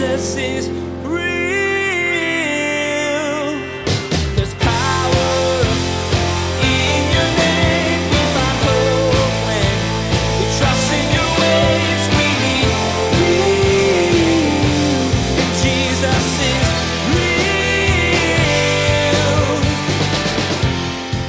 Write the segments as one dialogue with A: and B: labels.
A: Jesus is.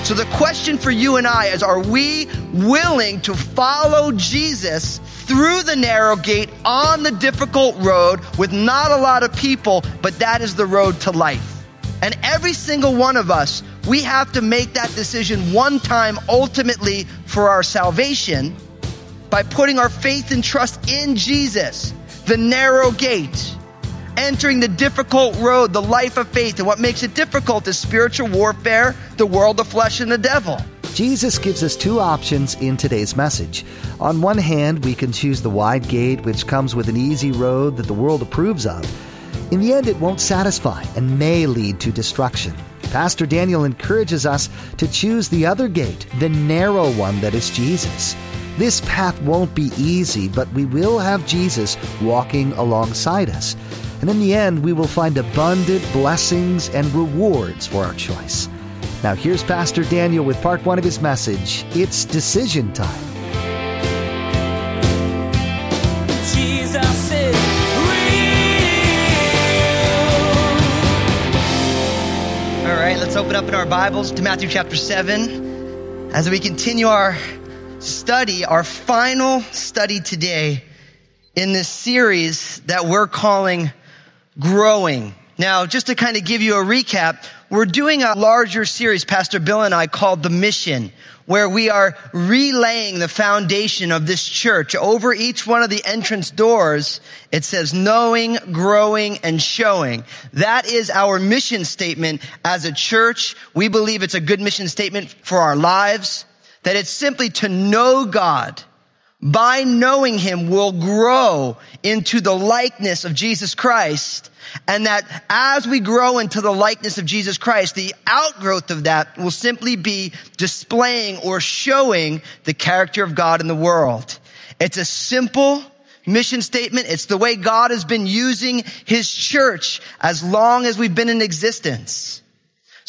B: So the question for you and I is, are we willing to follow Jesus through the narrow gate on the difficult road with not a lot of people, but that is the road to life? And every single one of us, we have to make that decision one time ultimately for our salvation by putting our faith and trust in Jesus, the narrow gate, entering the difficult road, the life of faith. And what makes it difficult is spiritual warfare, the world, the flesh, and the devil.
C: Jesus gives us two options in today's message. On one hand, we can choose the wide gate, which comes with an easy road that the world approves of. In the end, it won't satisfy and may lead to destruction. Pastor Daniel encourages us to choose the other gate, the narrow one that is Jesus. This path won't be easy, but we will have Jesus walking alongside us. And in the end, we will find abundant blessings and rewards for our choice. Now, here's Pastor Daniel with part one of his message It's decision time.
B: All right, let's open up in our Bibles to Matthew chapter 7 as we continue our study, our final study today in this series that we're calling Growing. Now, just to kind of give you a recap, we're doing a larger series, Pastor Bill and I, called The Mission, where we are relaying the foundation of this church. Over each one of the entrance doors, it says knowing, growing, and showing. That is our mission statement as a church. We believe it's a good mission statement for our lives, that it's simply to know God. By knowing Him, we'll grow into the likeness of Jesus Christ and that as we grow into the likeness of Jesus Christ, the outgrowth of that will simply be displaying or showing the character of God in the world. It's a simple mission statement. It's the way God has been using his church as long as we've been in existence.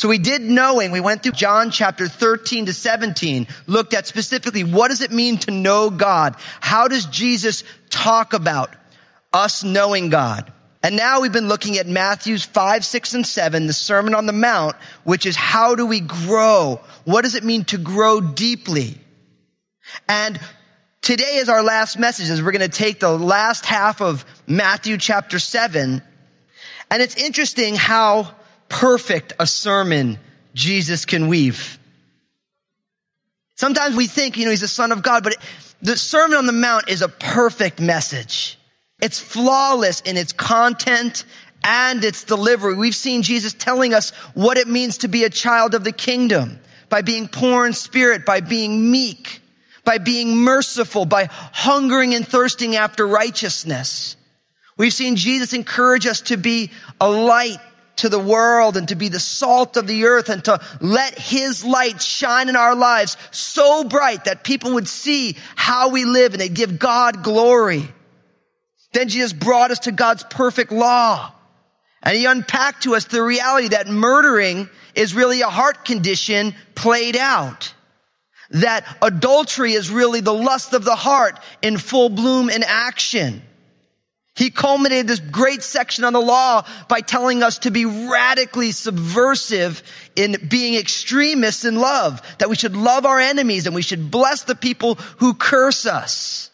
B: So we did knowing, we went through John chapter 13 to 17, looked at specifically what does it mean to know God? How does Jesus talk about us knowing God? And now we've been looking at Matthews 5, 6, and 7, the Sermon on the Mount, which is how do we grow? What does it mean to grow deeply? And today is our last message as we're going to take the last half of Matthew chapter 7. And it's interesting how perfect a sermon Jesus can weave. Sometimes we think, you know, he's the son of God, but the Sermon on the Mount is a perfect message. It's flawless in its content and its delivery. We've seen Jesus telling us what it means to be a child of the kingdom by being poor in spirit, by being meek, by being merciful, by hungering and thirsting after righteousness. We've seen Jesus encourage us to be a light to the world and to be the salt of the earth and to let his light shine in our lives so bright that people would see how we live and they'd give God glory. Then Jesus brought us to God's perfect law. And he unpacked to us the reality that murdering is really a heart condition played out. That adultery is really the lust of the heart in full bloom in action. He culminated this great section on the law by telling us to be radically subversive in being extremists in love, that we should love our enemies and we should bless the people who curse us.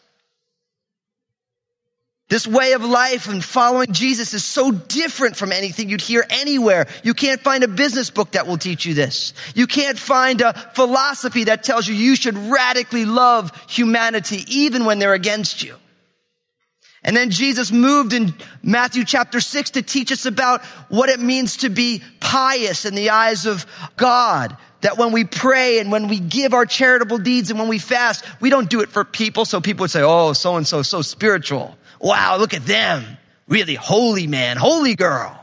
B: This way of life and following Jesus is so different from anything you'd hear anywhere. You can't find a business book that will teach you this. You can't find a philosophy that tells you you should radically love humanity even when they're against you. And then Jesus moved in Matthew chapter six to teach us about what it means to be pious in the eyes of God. That when we pray and when we give our charitable deeds and when we fast, we don't do it for people so people would say, oh, so and so, so spiritual. Wow, look at them. Really holy man, holy girl.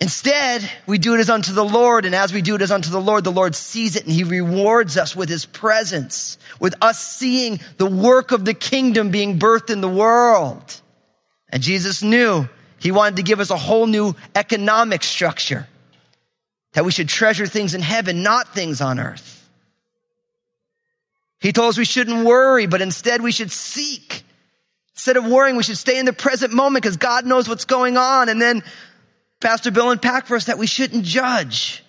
B: Instead, we do it as unto the Lord, and as we do it as unto the Lord, the Lord sees it and He rewards us with His presence, with us seeing the work of the kingdom being birthed in the world. And Jesus knew he wanted to give us a whole new economic structure that we should treasure things in heaven, not things on earth. He told us we shouldn't worry, but instead we should seek. Instead of worrying, we should stay in the present moment because God knows what's going on. And then Pastor Bill unpacked for us that we shouldn't judge.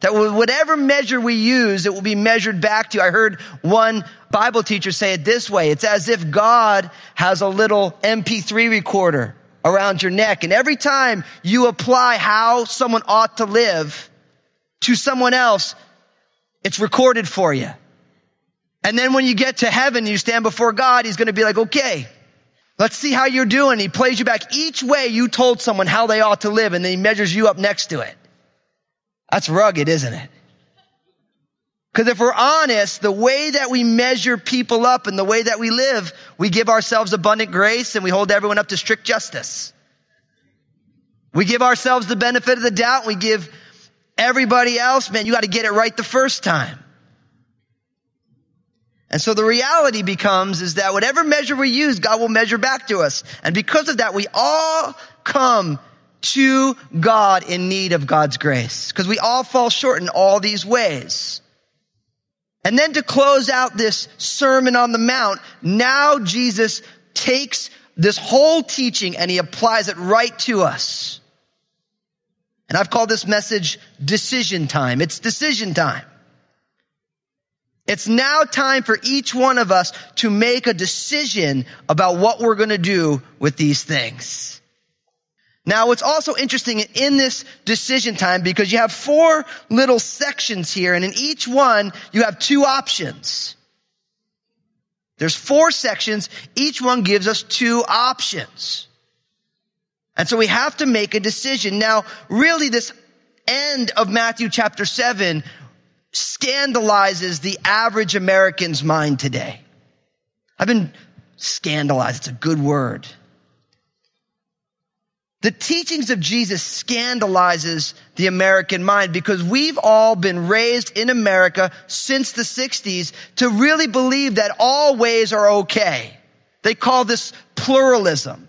B: That whatever measure we use, it will be measured back to you. I heard one Bible teacher say it this way. It's as if God has a little MP3 recorder around your neck. And every time you apply how someone ought to live to someone else, it's recorded for you. And then when you get to heaven, you stand before God, He's going to be like, okay, let's see how you're doing. He plays you back each way you told someone how they ought to live, and then He measures you up next to it. That's rugged, isn't it? Because if we're honest, the way that we measure people up and the way that we live, we give ourselves abundant grace and we hold everyone up to strict justice. We give ourselves the benefit of the doubt. We give everybody else, man, you got to get it right the first time. And so the reality becomes is that whatever measure we use, God will measure back to us. And because of that, we all come to God in need of God's grace because we all fall short in all these ways. And then to close out this Sermon on the Mount, now Jesus takes this whole teaching and he applies it right to us. And I've called this message decision time. It's decision time. It's now time for each one of us to make a decision about what we're going to do with these things. Now, what's also interesting in this decision time, because you have four little sections here, and in each one, you have two options. There's four sections. Each one gives us two options. And so we have to make a decision. Now, really, this end of Matthew chapter 7 scandalizes the average American's mind today. I've been scandalized. It's a good word. The teachings of Jesus scandalizes the American mind because we've all been raised in America since the 60s to really believe that all ways are okay. They call this pluralism.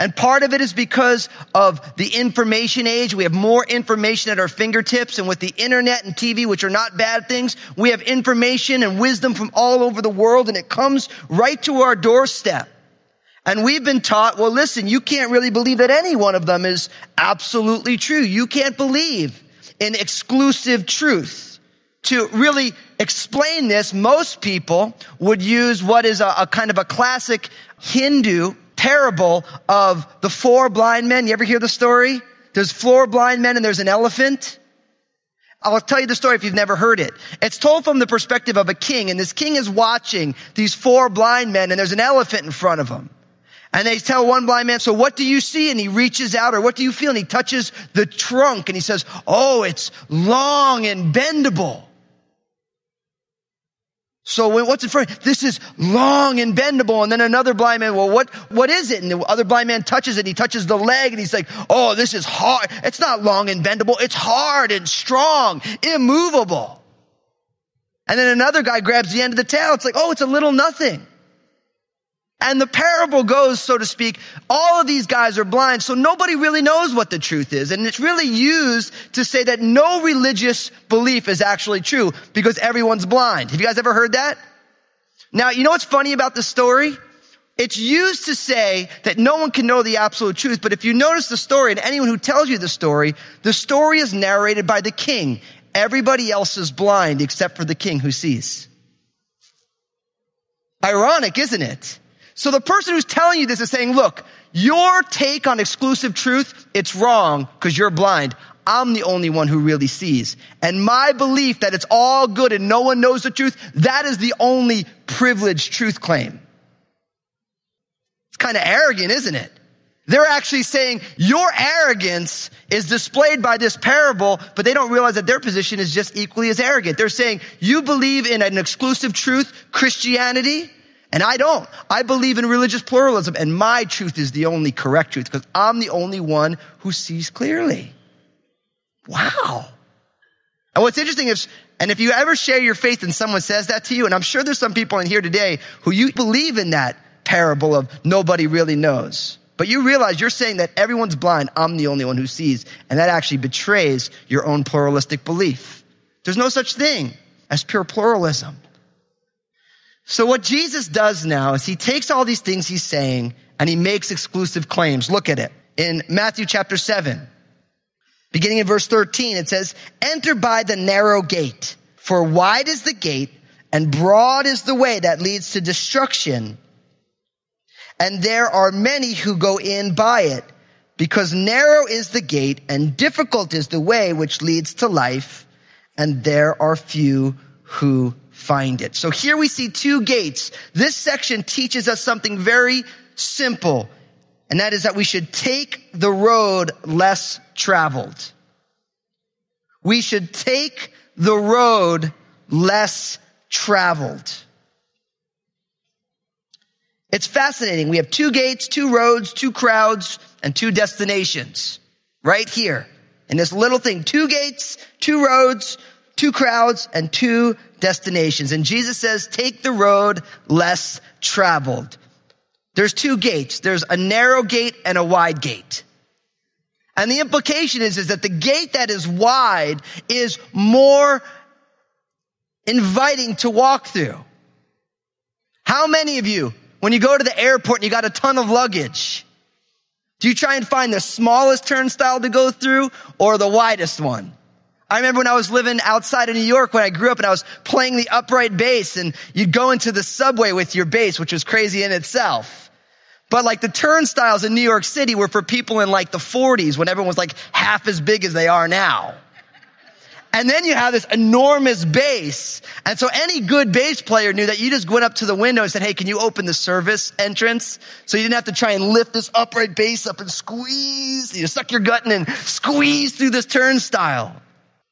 B: And part of it is because of the information age. We have more information at our fingertips. And with the internet and TV, which are not bad things, we have information and wisdom from all over the world and it comes right to our doorstep. And we've been taught, well, listen, you can't really believe that any one of them is absolutely true. You can't believe in exclusive truth. To really explain this, most people would use what is a, a kind of a classic Hindu parable of the four blind men. You ever hear the story? There's four blind men and there's an elephant. I'll tell you the story if you've never heard it. It's told from the perspective of a king, and this king is watching these four blind men, and there's an elephant in front of him. And they tell one blind man, so what do you see? And he reaches out, or what do you feel? And he touches the trunk and he says, oh, it's long and bendable. So what's in front? This is long and bendable. And then another blind man, well, what, what is it? And the other blind man touches it. He touches the leg and he's like, oh, this is hard. It's not long and bendable. It's hard and strong, immovable. And then another guy grabs the end of the tail. It's like, oh, it's a little nothing. And the parable goes, so to speak, all of these guys are blind, so nobody really knows what the truth is. And it's really used to say that no religious belief is actually true because everyone's blind. Have you guys ever heard that? Now, you know what's funny about the story? It's used to say that no one can know the absolute truth, but if you notice the story and anyone who tells you the story, the story is narrated by the king. Everybody else is blind except for the king who sees. Ironic, isn't it? So the person who's telling you this is saying, look, your take on exclusive truth, it's wrong because you're blind. I'm the only one who really sees. And my belief that it's all good and no one knows the truth, that is the only privileged truth claim. It's kind of arrogant, isn't it? They're actually saying your arrogance is displayed by this parable, but they don't realize that their position is just equally as arrogant. They're saying you believe in an exclusive truth, Christianity, and I don't. I believe in religious pluralism and my truth is the only correct truth because I'm the only one who sees clearly. Wow. And what's interesting is, and if you ever share your faith and someone says that to you, and I'm sure there's some people in here today who you believe in that parable of nobody really knows. But you realize you're saying that everyone's blind, I'm the only one who sees, and that actually betrays your own pluralistic belief. There's no such thing as pure pluralism. So what Jesus does now is he takes all these things he's saying and he makes exclusive claims. Look at it. In Matthew chapter 7, beginning in verse 13, it says, Enter by the narrow gate, for wide is the gate and broad is the way that leads to destruction. And there are many who go in by it, because narrow is the gate and difficult is the way which leads to life, and there are few who find it. So here we see two gates. This section teaches us something very simple, and that is that we should take the road less traveled. We should take the road less traveled. It's fascinating. We have two gates, two roads, two crowds, and two destinations right here in this little thing. Two gates, two roads, two crowds, and two destinations. And Jesus says, take the road less traveled. There's two gates. There's a narrow gate and a wide gate. And the implication is, is that the gate that is wide is more inviting to walk through. How many of you, when you go to the airport and you got a ton of luggage, do you try and find the smallest turnstile to go through or the widest one? I remember when I was living outside of New York when I grew up and I was playing the upright bass and you'd go into the subway with your bass, which was crazy in itself. But like the turnstiles in New York City were for people in like the 40s when everyone was like half as big as they are now. And then you have this enormous bass. And so any good bass player knew that you just went up to the window and said, Hey, can you open the service entrance? So you didn't have to try and lift this upright bass up and squeeze. You suck your gut in and squeeze through this turnstile.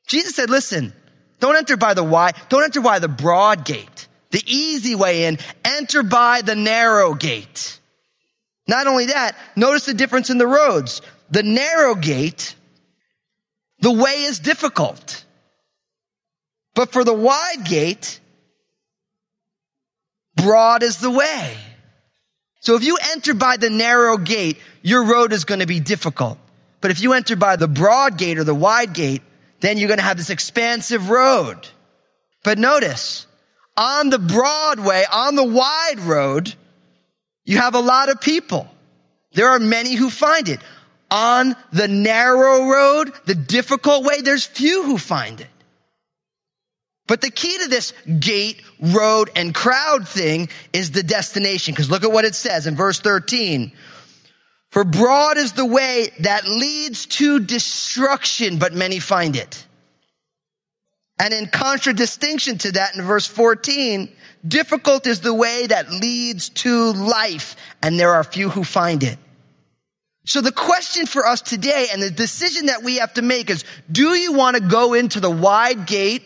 B: Jesus said, listen, don't enter by the wide, don't enter by the broad gate, the easy way in. Enter by the narrow gate. Not only that, notice the difference in the roads. The narrow gate, the way is difficult. But for the wide gate, broad is the way. So if you enter by the narrow gate, your road is going to be difficult. But if you enter by the broad gate or the wide gate, then you're going to have this expansive road. But notice, on the broad way, on the wide road, you have a lot of people. There are many who find it. On the narrow road, the difficult way, there's few who find it. But the key to this gate, road, and crowd thing is the destination. Because look at what it says in verse 13. For broad is the way that leads to destruction, but many find it. And in contradistinction to that in verse 14, difficult is the way that leads to life, and there are few who find it. So the question for us today and the decision that we have to make is, do you want to go into the wide gate,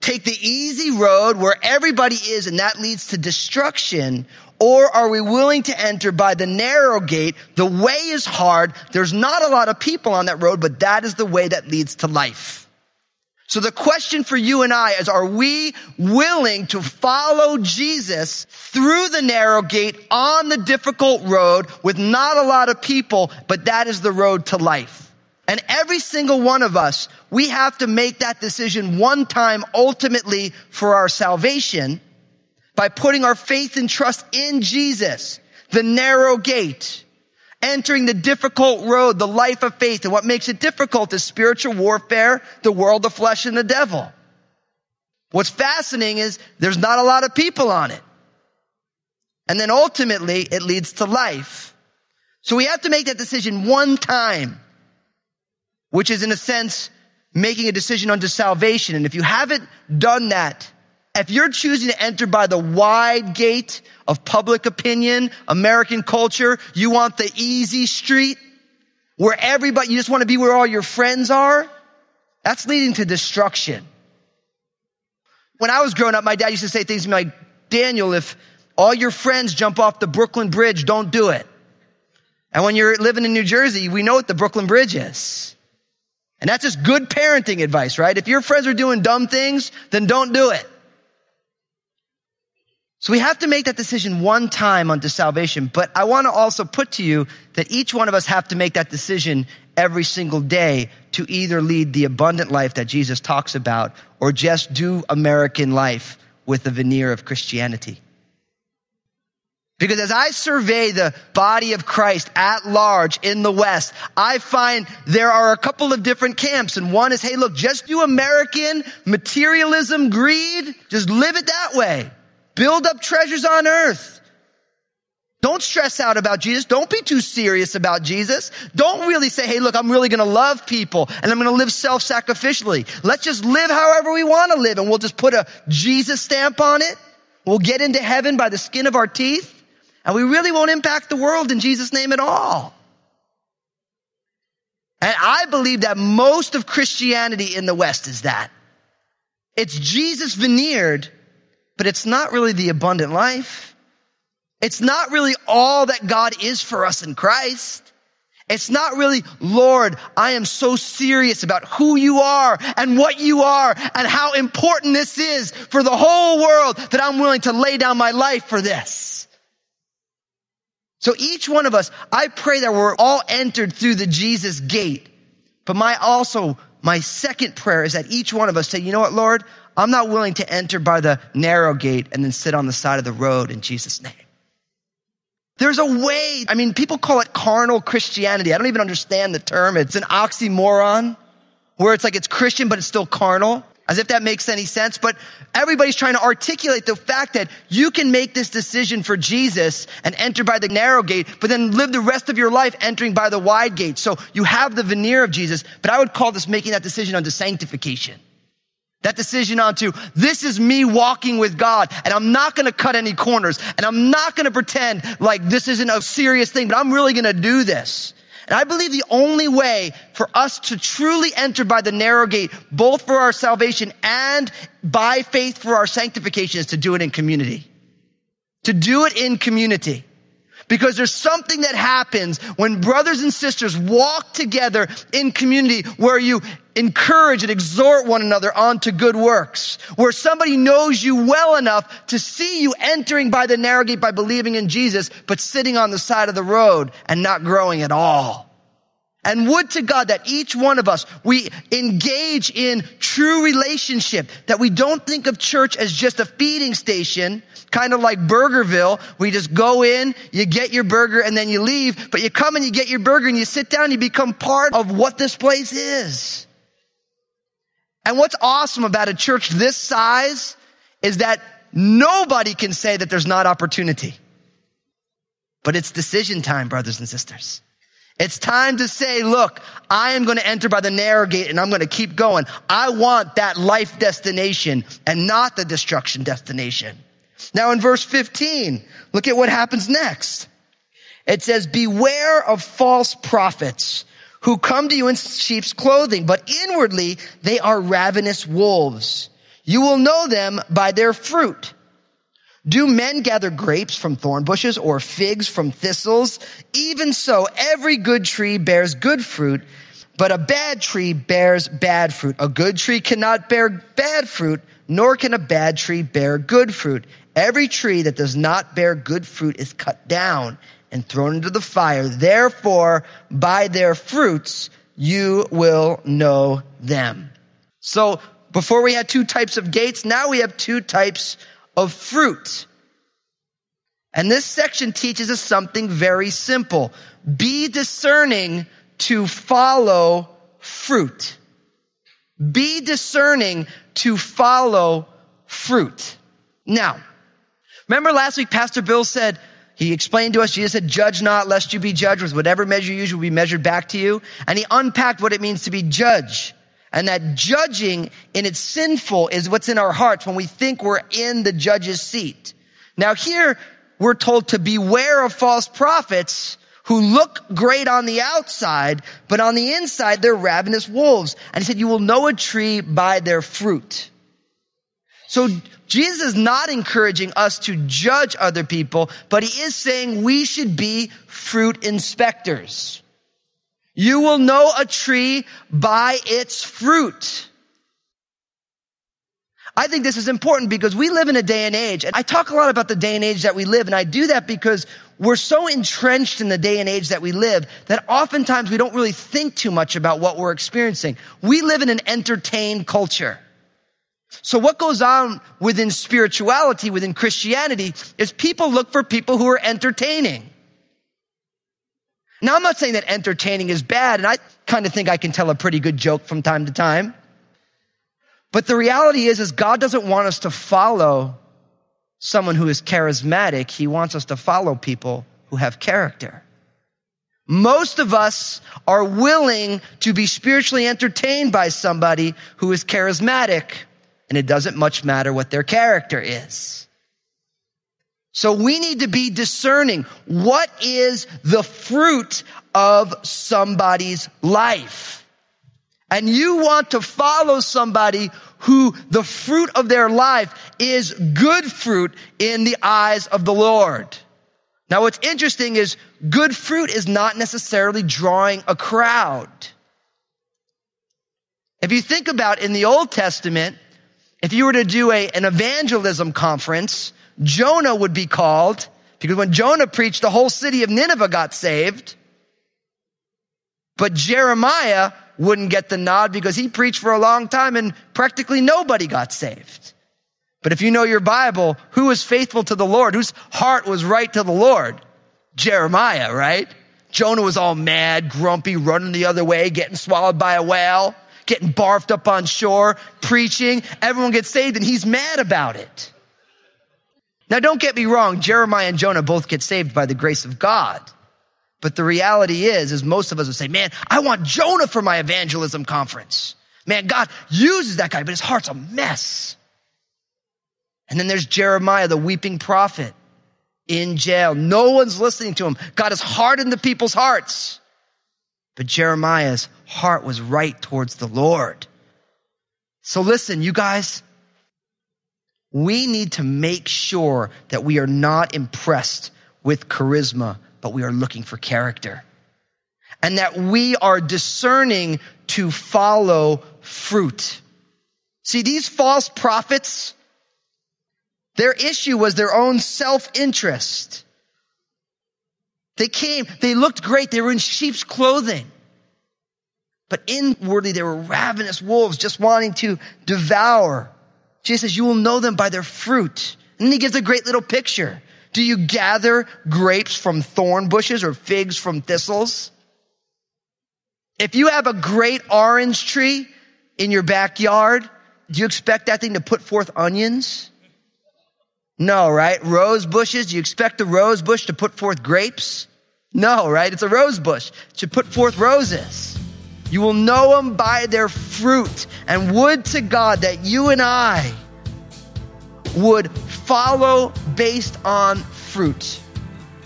B: take the easy road where everybody is and that leads to destruction? Or are we willing to enter by the narrow gate? The way is hard. There's not a lot of people on that road, but that is the way that leads to life. So the question for you and I is, are we willing to follow Jesus through the narrow gate on the difficult road with not a lot of people, but that is the road to life? And every single one of us, we have to make that decision one time ultimately for our salvation by putting our faith and trust in Jesus, the narrow gate, entering the difficult road, the life of faith. And what makes it difficult is spiritual warfare, the world, the flesh, and the devil. What's fascinating is there's not a lot of people on it. And then ultimately it leads to life. So we have to make that decision one time, which is in a sense making a decision unto salvation. And if you haven't done that, if you're choosing to enter by the wide gate of public opinion, American culture, you want the easy street where everybody, you just want to be where all your friends are, that's leading to destruction. When I was growing up, my dad used to say things to me like, Daniel, if all your friends jump off the Brooklyn Bridge, don't do it. And when you're living in New Jersey, we know what the Brooklyn Bridge is. And that's just good parenting advice, right? If your friends are doing dumb things, then don't do it. So we have to make that decision one time unto salvation. But I want to also put to you that each one of us have to make that decision every single day to either lead the abundant life that Jesus talks about or just do American life with the veneer of Christianity. Because as I survey the body of Christ at large in the West, I find there are a couple of different camps. And one is, hey, look, just do American materialism, greed. Just live it that way. Build up treasures on earth. Don't stress out about Jesus. Don't be too serious about Jesus. Don't really say, hey, look, I'm really going to love people and I'm going to live self-sacrificially. Let's just live however we want to live and we'll just put a Jesus stamp on it. We'll get into heaven by the skin of our teeth and we really won't impact the world in Jesus' name at all. And I believe that most of Christianity in the West is that. It's Jesus veneered, but it's not really the abundant life. It's not really all that God is for us in Christ. It's not really, Lord, I am so serious about who you are and what you are and how important this is for the whole world that I'm willing to lay down my life for this. So each one of us, I pray that we're all entered through the Jesus gate. But my also, my second prayer is that each one of us say, you know what, Lord, I'm not willing to enter by the narrow gate and then sit on the side of the road in Jesus' name. There's a way, I mean, people call it carnal Christianity. I don't even understand the term. It's an oxymoron where it's like it's Christian, but it's still carnal. As if that makes any sense. But everybody's trying to articulate the fact that you can make this decision for Jesus and enter by the narrow gate, but then live the rest of your life entering by the wide gate. So you have the veneer of Jesus, but I would call this making that decision unto sanctification. That decision onto this is me walking with God and I'm not going to cut any corners and I'm not going to pretend like this isn't a serious thing, but I'm really going to do this. And I believe the only way for us to truly enter by the narrow gate, both for our salvation and by faith for our sanctification is to do it in community. To do it in community. Because there's something that happens when brothers and sisters walk together in community where you encourage and exhort one another onto good works, where somebody knows you well enough to see you entering by the narrow gate by believing in Jesus, but sitting on the side of the road and not growing at all. And would to God that each one of us, we engage in true relationship, that we don't think of church as just a feeding station, kind of like Burgerville. We just go in, you get your burger and then you leave, but you come and you get your burger and you sit down, you become part of what this place is. And what's awesome about a church this size is that nobody can say that there's not opportunity. But it's decision time, brothers and sisters. It's time to say, look, I am going to enter by the narrow gate and I'm going to keep going. I want that life destination and not the destruction destination. Now in verse 15, look at what happens next. It says, beware of false prophets who come to you in sheep's clothing, but inwardly they are ravenous wolves. You will know them by their fruit. Do men gather grapes from thorn bushes or figs from thistles? Even so, every good tree bears good fruit, but a bad tree bears bad fruit. A good tree cannot bear bad fruit, nor can a bad tree bear good fruit. Every tree that does not bear good fruit is cut down and thrown into the fire. Therefore, by their fruits, you will know them. So before we had two types of gates, now we have two types of fruit. And this section teaches us something very simple. Be discerning to follow fruit. Be discerning to follow fruit. Now, remember last week Pastor Bill said, he explained to us, Jesus said, judge not lest you be judged with whatever measure you use will be measured back to you. And he unpacked what it means to be judge. And that judging in its sinful is what's in our hearts when we think we're in the judge's seat. Now here, we're told to beware of false prophets who look great on the outside, but on the inside, they're ravenous wolves. And he said, you will know a tree by their fruit. So Jesus is not encouraging us to judge other people, but he is saying we should be fruit inspectors. You will know a tree by its fruit. I think this is important because we live in a day and age, and I talk a lot about the day and age that we live, and I do that because we're so entrenched in the day and age that we live that oftentimes we don't really think too much about what we're experiencing. We live in an entertained culture. So what goes on within spirituality, within Christianity, is people look for people who are entertaining. Now, I'm not saying that entertaining is bad, and I kind of think I can tell a pretty good joke from time to time. But the reality is, is God doesn't want us to follow someone who is charismatic. He wants us to follow people who have character. Most of us are willing to be spiritually entertained by somebody who is charismatic, and it doesn't much matter what their character is. So we need to be discerning. What is the fruit of somebody's life? And you want to follow somebody who the fruit of their life is good fruit in the eyes of the Lord. Now what's interesting is good fruit is not necessarily drawing a crowd. If you think about in the Old Testament, if you were to do a, an evangelism conference, Jonah would be called because when Jonah preached, the whole city of Nineveh got saved. But Jeremiah wouldn't get the nod because he preached for a long time and practically nobody got saved. But if you know your Bible, who was faithful to the Lord? Whose heart was right to the Lord? Jeremiah, right? Jonah was all mad, grumpy, running the other way, getting swallowed by a whale, getting barfed up on shore, preaching. Everyone gets saved and he's mad about it. Now, don't get me wrong. Jeremiah and Jonah both get saved by the grace of God. But the reality is, is most of us would say, man, I want Jonah for my evangelism conference. Man, God uses that guy, but his heart's a mess. And then there's Jeremiah, the weeping prophet in jail. No one's listening to him. God has hardened the people's hearts. But Jeremiah's heart was right towards the Lord. So listen, you guys, we need to make sure that we are not impressed with charisma, but we are looking for character. And that we are discerning to follow fruit. See, these false prophets, their issue was their own self-interest. They came, they looked great, they were in sheep's clothing. But inwardly, they were ravenous wolves just wanting to devour. Jesus says, you will know them by their fruit. And then he gives a great little picture. Do you gather grapes from thorn bushes or figs from thistles? If you have a great orange tree in your backyard, do you expect that thing to put forth onions? No, right? Rose bushes, you expect the rose bush to put forth grapes? No, right? It's a rose bush. Should put forth roses. You will know them by their fruit. And would to God that you and I would follow based on fruit.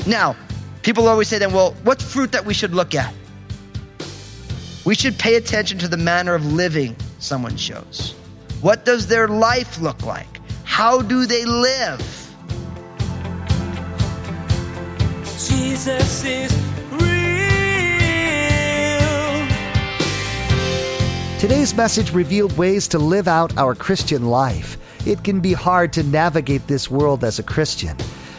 B: Now, people always say then, well, what's fruit that we should look at? We should pay attention to the manner of living someone shows. What does their life look like? How do they live?
A: Jesus is
C: Today's message revealed ways to live out our Christian life. It can be hard to navigate this world as a Christian.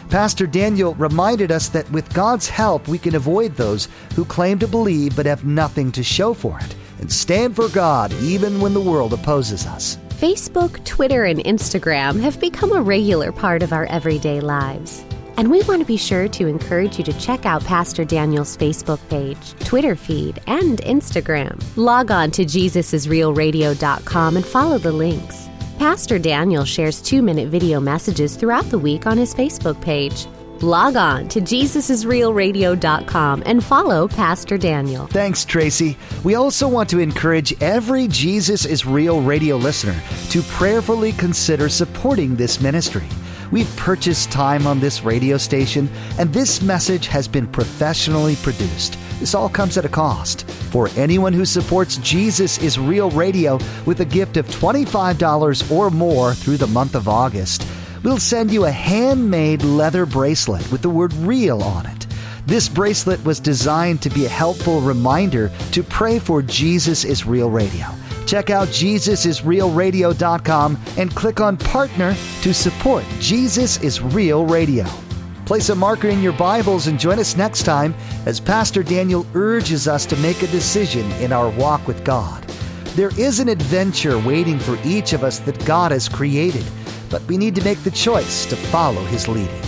C: Pastor Daniel reminded us that with God's help, we can avoid those who claim to believe but have nothing to show for it and stand for God even when the world opposes us.
D: Facebook, Twitter, and Instagram have become a regular part of our everyday lives. And we want to be sure to encourage you to check out Pastor Daniel's Facebook page, Twitter feed, and Instagram. Log on to JesusIsRealRadio.com and follow the links. Pastor Daniel shares two minute video messages throughout the week on his Facebook page. Log on to JesusIsRealRadio.com and follow Pastor Daniel.
C: Thanks, Tracy. We also want to encourage every Jesus is Real radio listener to prayerfully consider supporting this ministry. We've purchased time on this radio station, and this message has been professionally produced. This all comes at a cost. For anyone who supports Jesus is Real Radio with a gift of $25 or more through the month of August, we'll send you a handmade leather bracelet with the word real on it. This bracelet was designed to be a helpful reminder to pray for Jesus is Real Radio Check out JesusIsRealRadio.com and click on Partner to support Jesus is Real Radio. Place a marker in your Bibles and join us next time as Pastor Daniel urges us to make a decision in our walk with God. There is an adventure waiting for each of us that God has created, but we need to make the choice to follow His leading.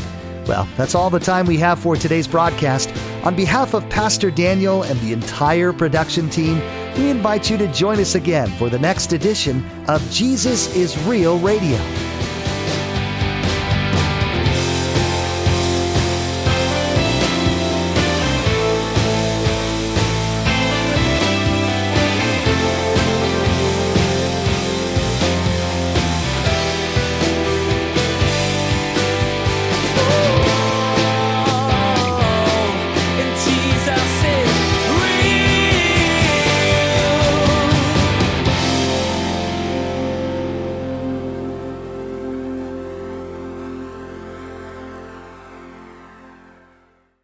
C: Well, that's all the time we have for today's broadcast. On behalf of Pastor Daniel and the entire production team, we invite you to join us again for the next edition of Jesus is Real Radio.